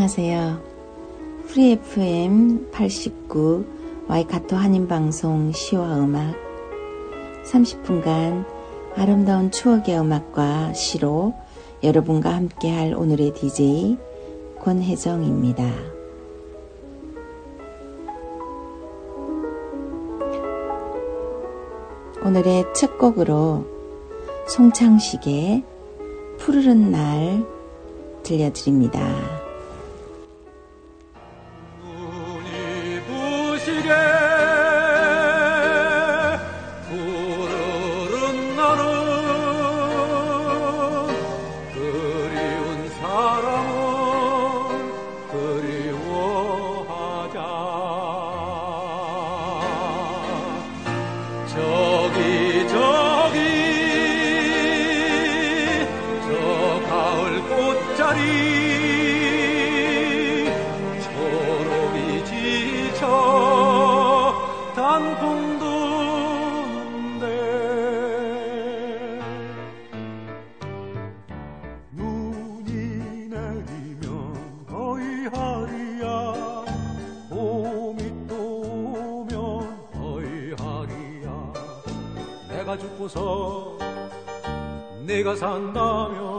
안녕하세요. Free FM 89 와이카토 한인방송 시와 음악 30분간 아름다운 추억의 음악과 시로 여러분과 함께할 오늘의 DJ 권혜정입니다. 오늘의 첫 곡으로 송창식의 푸르른 날 들려드립니다. 내가 산다면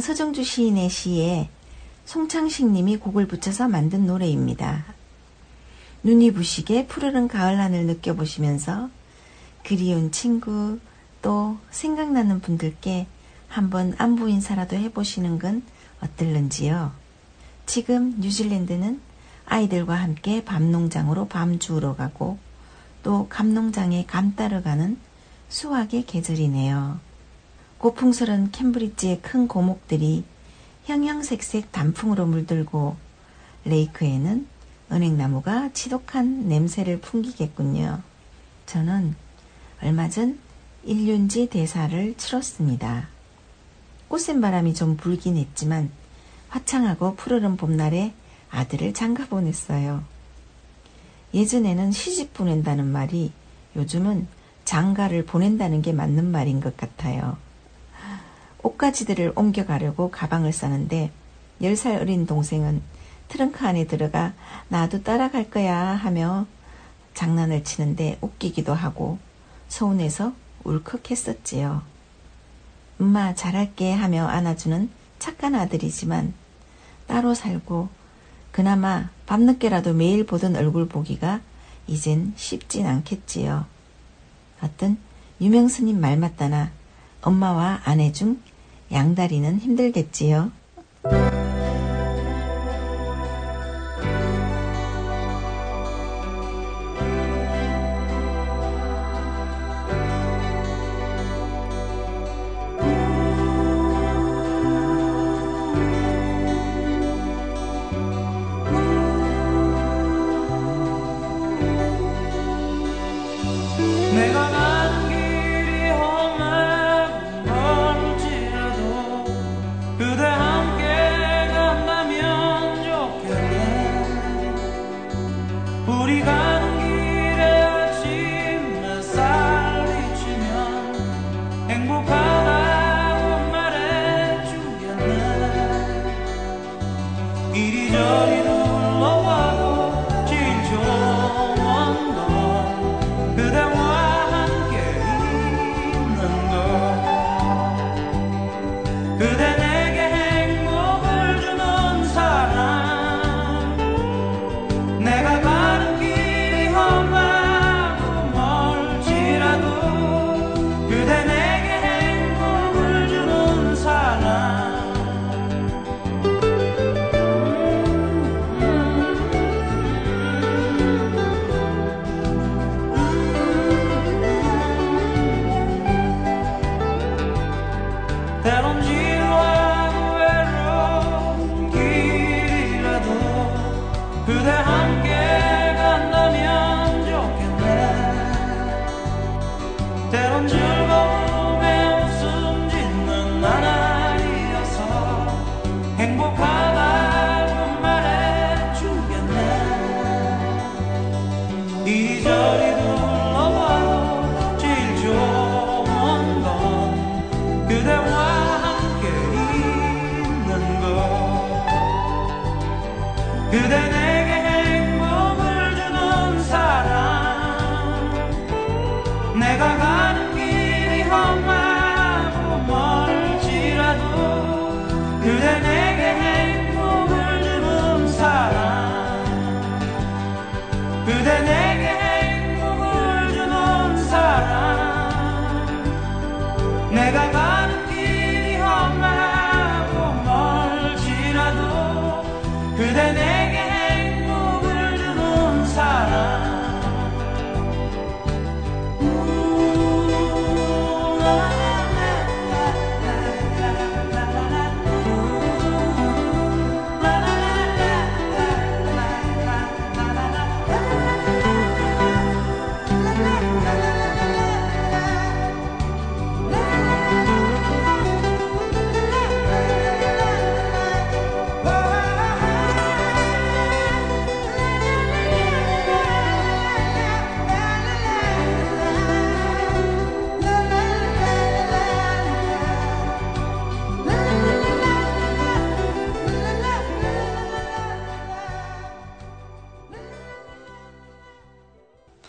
서정주 시인의 시에 송창식 님이 곡을 붙여서 만든 노래입니다. 눈이 부시게 푸르른 가을 하늘 느껴보시면서 그리운 친구 또 생각나는 분들께 한번 안부 인사라도 해보시는 건 어떨는지요. 지금 뉴질랜드는 아이들과 함께 밤농장으로 밤 주우러 가고 또 감농장에 감 따러 가는 수확의 계절이네요. 고풍스런 캠브리지의 큰 고목들이 형형색색 단풍으로 물들고 레이크에는 은행나무가 지독한 냄새를 풍기겠군요. 저는 얼마 전 일륜지 대사를 치렀습니다. 꽃샘 바람이 좀 불긴 했지만 화창하고 푸르른 봄날에 아들을 장가 보냈어요. 예전에는 시집 보낸다는 말이 요즘은 장가를 보낸다는 게 맞는 말인 것 같아요. 옷가지들을 옮겨가려고 가방을 싸는데 10살 어린 동생은 트렁크 안에 들어가 나도 따라갈 거야 하며 장난을 치는데 웃기기도 하고 서운해서 울컥했었지요. 엄마 잘할게 하며 안아주는 착한 아들이지만 따로 살고 그나마 밤늦게라도 매일 보던 얼굴 보기가 이젠 쉽진 않겠지요. 어떤 유명스님 말 맞다나 엄마와 아내 중 양다리는 힘들겠지요. 그대 함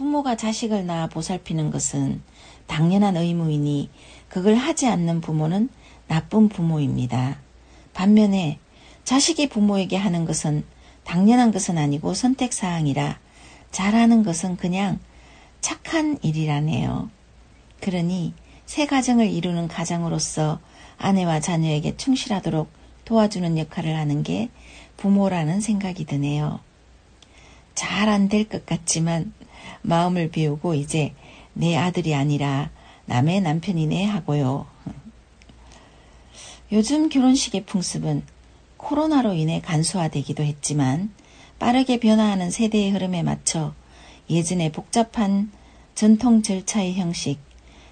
부모가 자식을 낳아 보살피는 것은 당연한 의무이니 그걸 하지 않는 부모는 나쁜 부모입니다. 반면에 자식이 부모에게 하는 것은 당연한 것은 아니고 선택사항이라 잘하는 것은 그냥 착한 일이라네요. 그러니 새 가정을 이루는 가장으로서 아내와 자녀에게 충실하도록 도와주는 역할을 하는 게 부모라는 생각이 드네요. 잘 안 될 것 같지만 마음을 비우고 이제 내 아들이 아니라 남의 남편이네 하고요. 요즘 결혼식의 풍습은 코로나로 인해 간소화되기도 했지만 빠르게 변화하는 세대의 흐름에 맞춰 예전의 복잡한 전통 절차의 형식,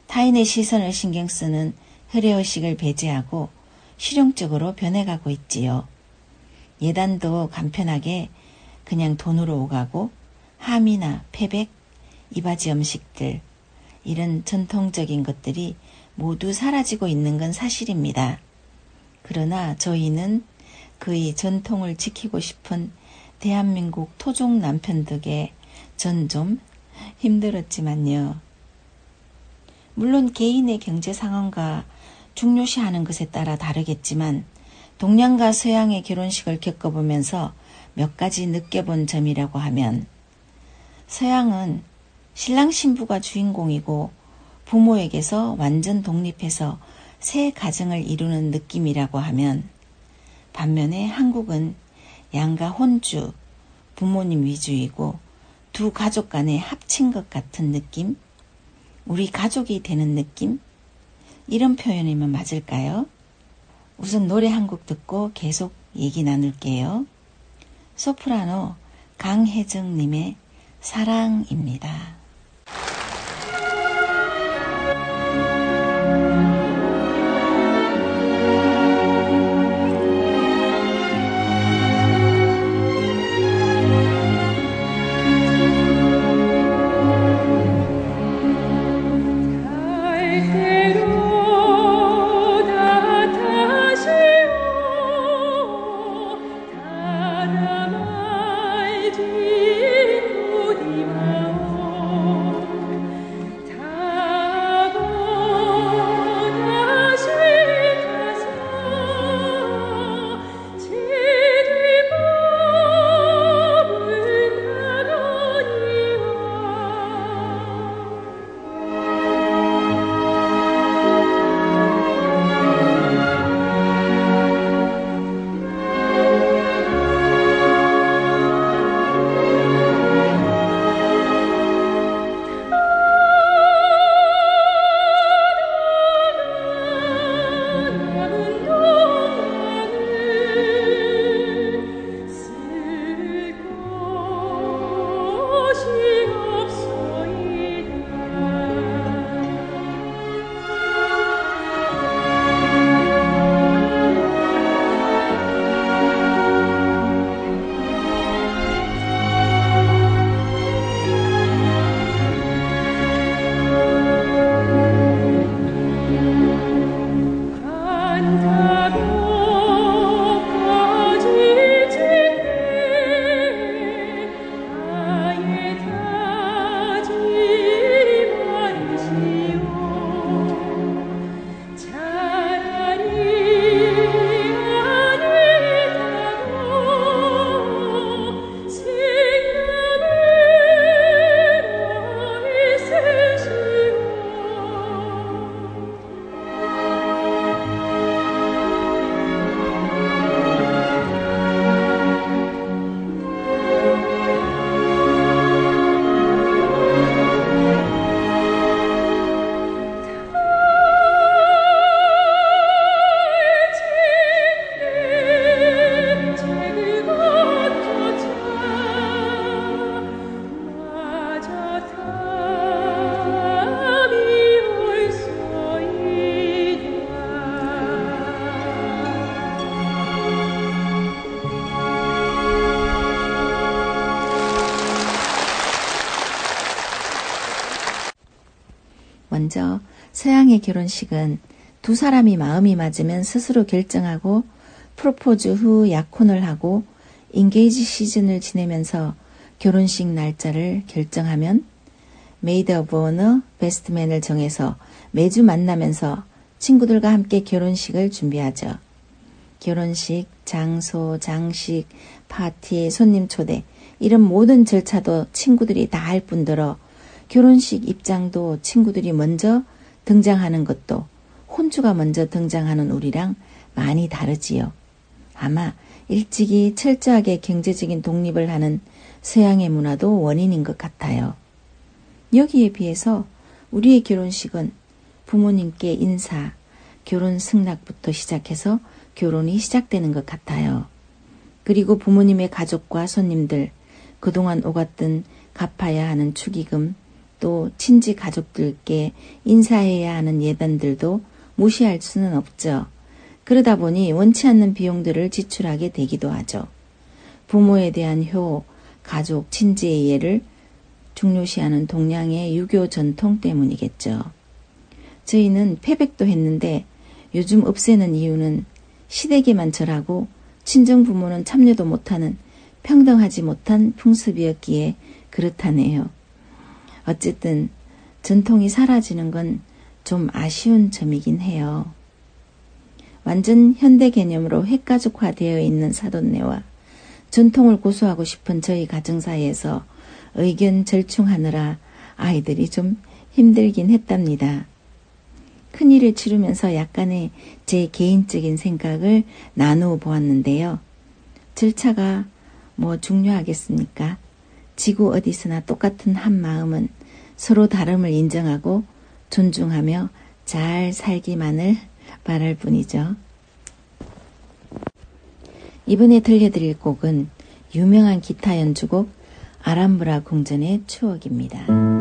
타인의 시선을 신경 쓰는 흐레의식을 배제하고 실용적으로 변해가고 있지요. 예단도 간편하게 그냥 돈으로 오가고 함이나 패백, 이바지 음식들, 이런 전통적인 것들이 모두 사라지고 있는 건 사실입니다. 그러나 저희는 그의 전통을 지키고 싶은 대한민국 토종 남편 덕에 전 좀 힘들었지만요. 물론 개인의 경제 상황과 중요시하는 것에 따라 다르겠지만 동양과 서양의 결혼식을 겪어보면서 몇 가지 느껴본 점이라고 하면 서양은 신랑 신부가 주인공이고 부모에게서 완전 독립해서 새 가정을 이루는 느낌이라고 하면 반면에 한국은 양가 혼주, 부모님 위주이고 두 가족 간에 합친 것 같은 느낌? 우리 가족이 되는 느낌? 이런 표현이면 맞을까요? 우선 노래 한 곡 듣고 계속 얘기 나눌게요. 소프라노 강혜정님의 사랑입니다. 결혼식은 두 사람이 마음이 맞으면 스스로 결정하고 프로포즈 후 약혼을 하고 engage season을 지내면서 결혼식 날짜를 결정하면 maid of honor best man을 정해서 매주 만나면서 친구들과 함께 결혼식을 준비하죠. 결혼식, 장소, 장식, 파티, 손님 초대 이런 모든 절차도 친구들이 다 할 뿐더러 결혼식 입장도 친구들이 먼저 등장하는 것도 혼주가 먼저 등장하는 우리랑 많이 다르지요. 아마 일찍이 철저하게 경제적인 독립을 하는 서양의 문화도 원인인 것 같아요. 여기에 비해서 우리의 결혼식은 부모님께 인사, 결혼 승낙부터 시작해서 결혼이 시작되는 것 같아요. 그리고 부모님의 가족과 손님들, 그동안 오갔던 갚아야 하는 축의금, 또 친지 가족들께 인사해야 하는 예단들도 무시할 수는 없죠. 그러다 보니 원치 않는 비용들을 지출하게 되기도 하죠. 부모에 대한 효, 가족, 친지의 예를 중요시하는 동양의 유교 전통 때문이겠죠. 저희는 패백도 했는데 요즘 없애는 이유는 시댁에만 절하고 친정 부모는 참여도 못하는 평등하지 못한 풍습이었기에 그렇다네요. 어쨌든 전통이 사라지는 건 좀 아쉬운 점이긴 해요. 완전 현대 개념으로 핵가족화되어 있는 사돈네와 전통을 고수하고 싶은 저희 가정사에서 의견 절충하느라 아이들이 좀 힘들긴 했답니다. 큰일을 치르면서 약간의 제 개인적인 생각을 나누어 보았는데요. 절차가 뭐 중요하겠습니까? 지구 어디서나 똑같은 한 마음은 서로 다름을 인정하고 존중하며 잘 살기만을 바랄 뿐이죠. 이번에 들려드릴 곡은 유명한 기타 연주곡 아람브라 궁전의 추억입니다.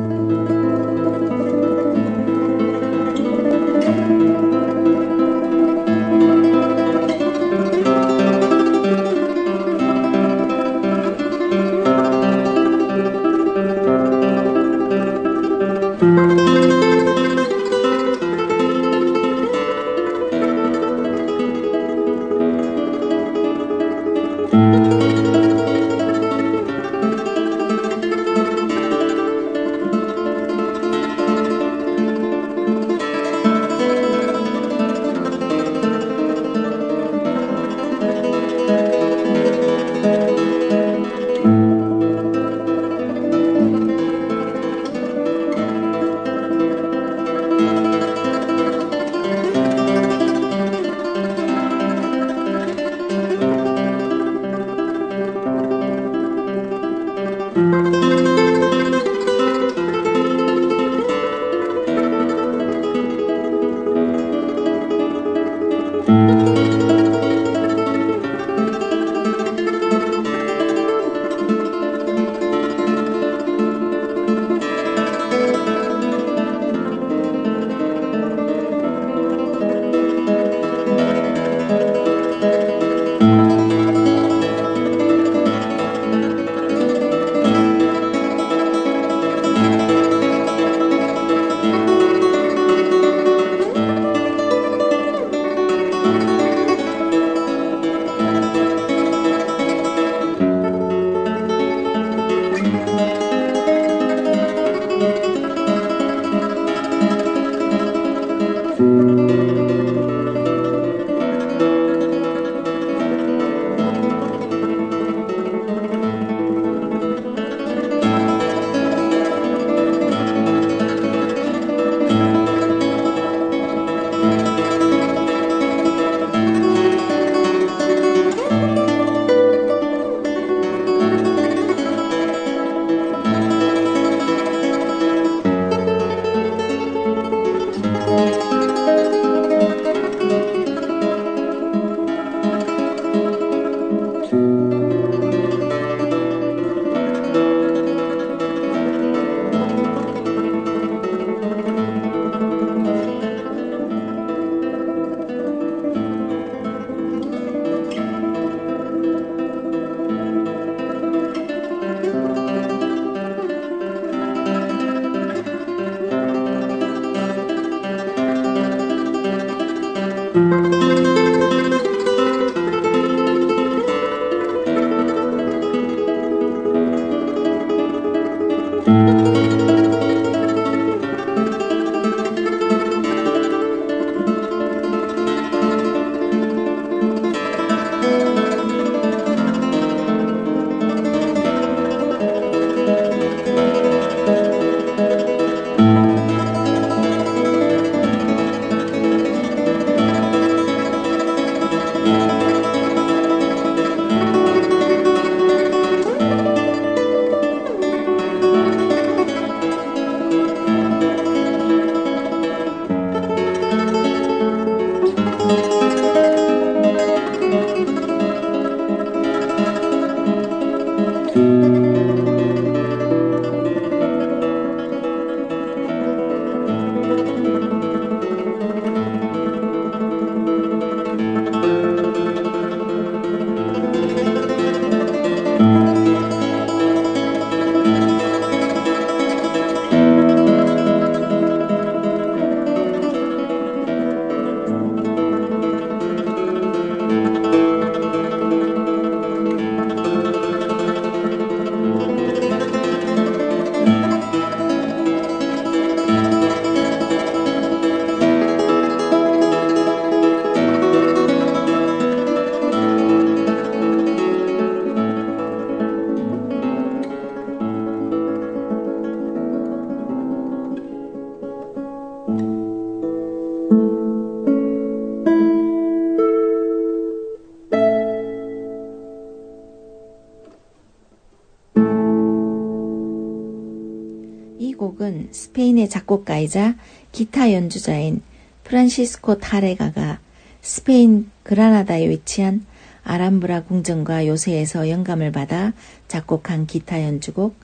스페인의 작곡가이자 기타 연주자인 프란시스코 타레가가 스페인 그라나다에 위치한 아람브라 궁전과 요새에서 영감을 받아 작곡한 기타 연주곡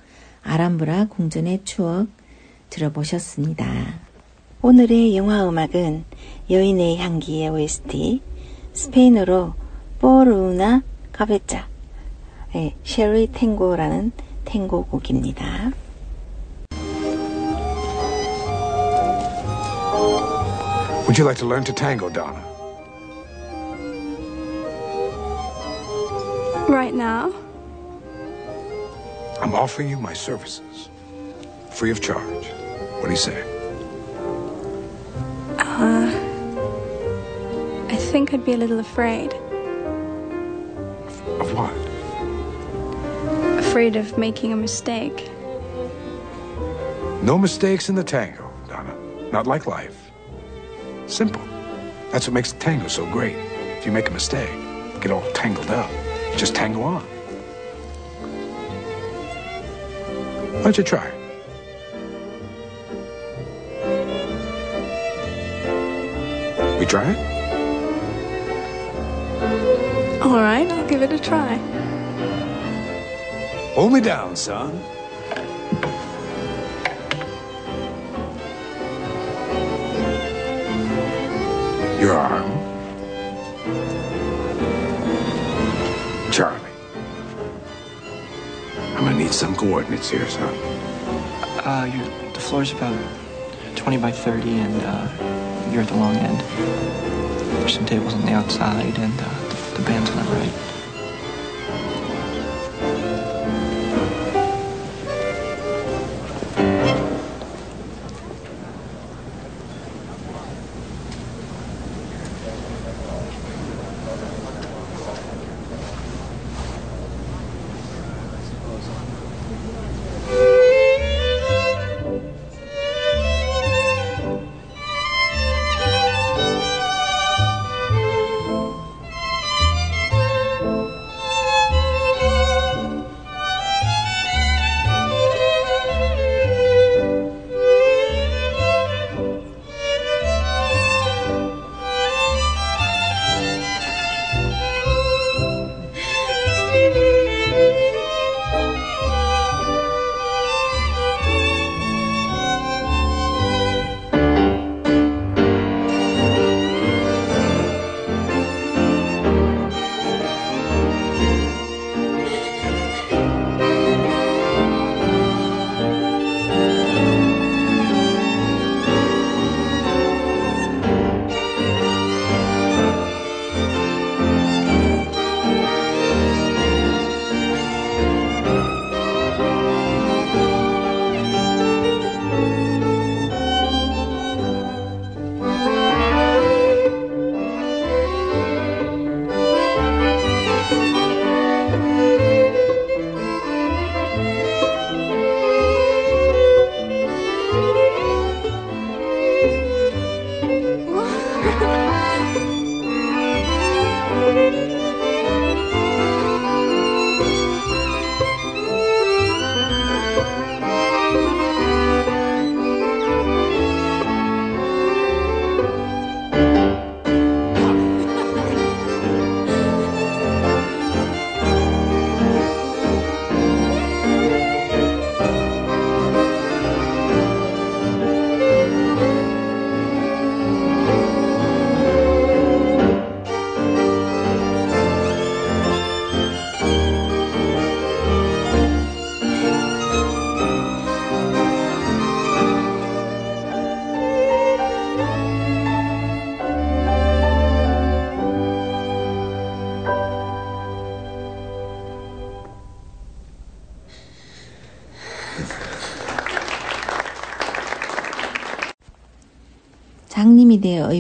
아람브라 궁전의 추억 들어보셨습니다. 오늘의 영화 음악은 여인의 향기의 OST 스페인어로 Por una Cabeza 네, 쉐리 탱고라는 탱고 곡입니다. Would you like to learn to tango, Donna? Right now? I'm offering you my services. Free of charge. What do you say? Uh, I think I'd be a little afraid. Of what? Afraid of making a mistake. No mistakes in the tango, Donna. Not like life. Simple. That's what makes the tango so great. If you make a mistake, get all tangled up, just tango on. Why don't you try? We try it? All right, I'll give it a try. Hold me down, son. Your arm. Charlie. I'm gonna need some coordinates here, son. Uh, the floor's about 20 by 30, and uh, you're at the long end. There's some tables on the outside, and uh, the, the band's on the right.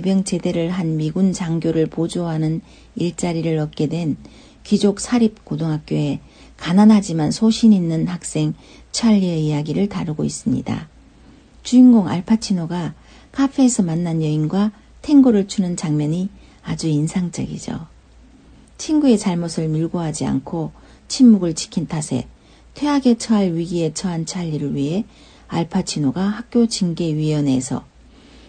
의병 제대를 한 미군 장교를 보조하는 일자리를 얻게 된 귀족 사립 고등학교의 가난하지만 소신 있는 학생 찰리의 이야기를 다루고 있습니다. 주인공 알파치노가 카페에서 만난 여인과 탱고를 추는 장면이 아주 인상적이죠. 친구의 잘못을 밀고 하지 않고 침묵을 지킨 탓에 퇴학에 처할 위기에 처한 찰리를 위해 알파치노가 학교 징계위원회에서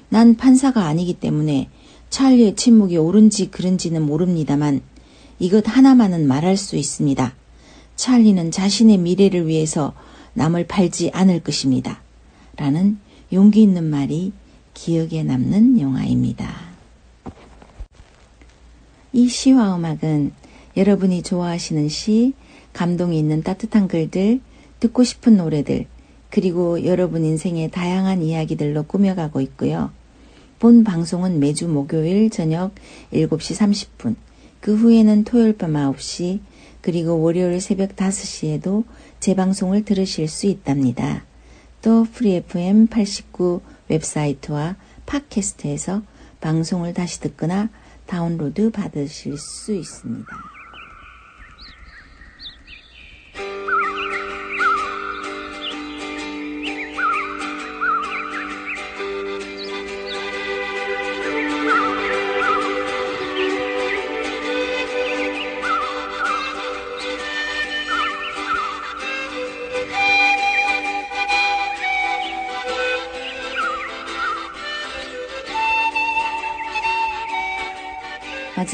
난 판사가 아니기 때문에 찰리의 침묵이 옳은지 그른지는 모릅니다만 이것 하나만은 말할 수 있습니다. 찰리는 자신의 미래를 위해서 남을 팔지 않을 것입니다. 라는 용기 있는 말이 기억에 남는 영화입니다. 이 시와 음악은 여러분이 좋아하시는 시, 감동이 있는 따뜻한 글들, 듣고 싶은 노래들, 그리고 여러분 인생의 다양한 이야기들로 꾸며가고 있고요. 본 방송은 매주 목요일 저녁 7시 30분, 그 후에는 토요일 밤 9시, 그리고 월요일 새벽 5시에도 재방송을 들으실 수 있답니다. 또 프리 FM 89 웹사이트와 팟캐스트에서 방송을 다시 듣거나 다운로드 받으실 수 있습니다.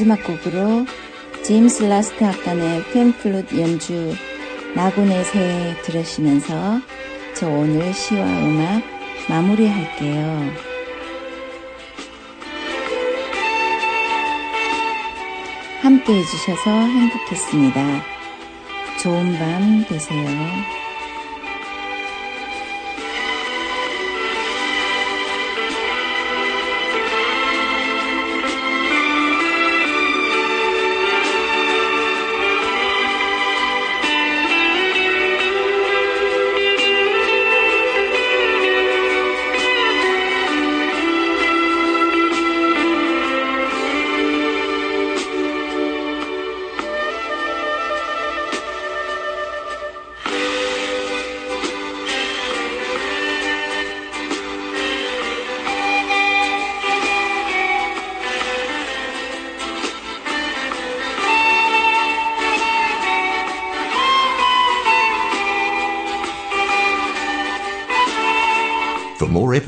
마지막 곡으로 제임스 라스트 악단의 펜플룻 연주 낙원의 새 들으시면서 저 오늘 시와 음악 마무리할게요. 함께 해주셔서 행복했습니다. 좋은 밤 되세요.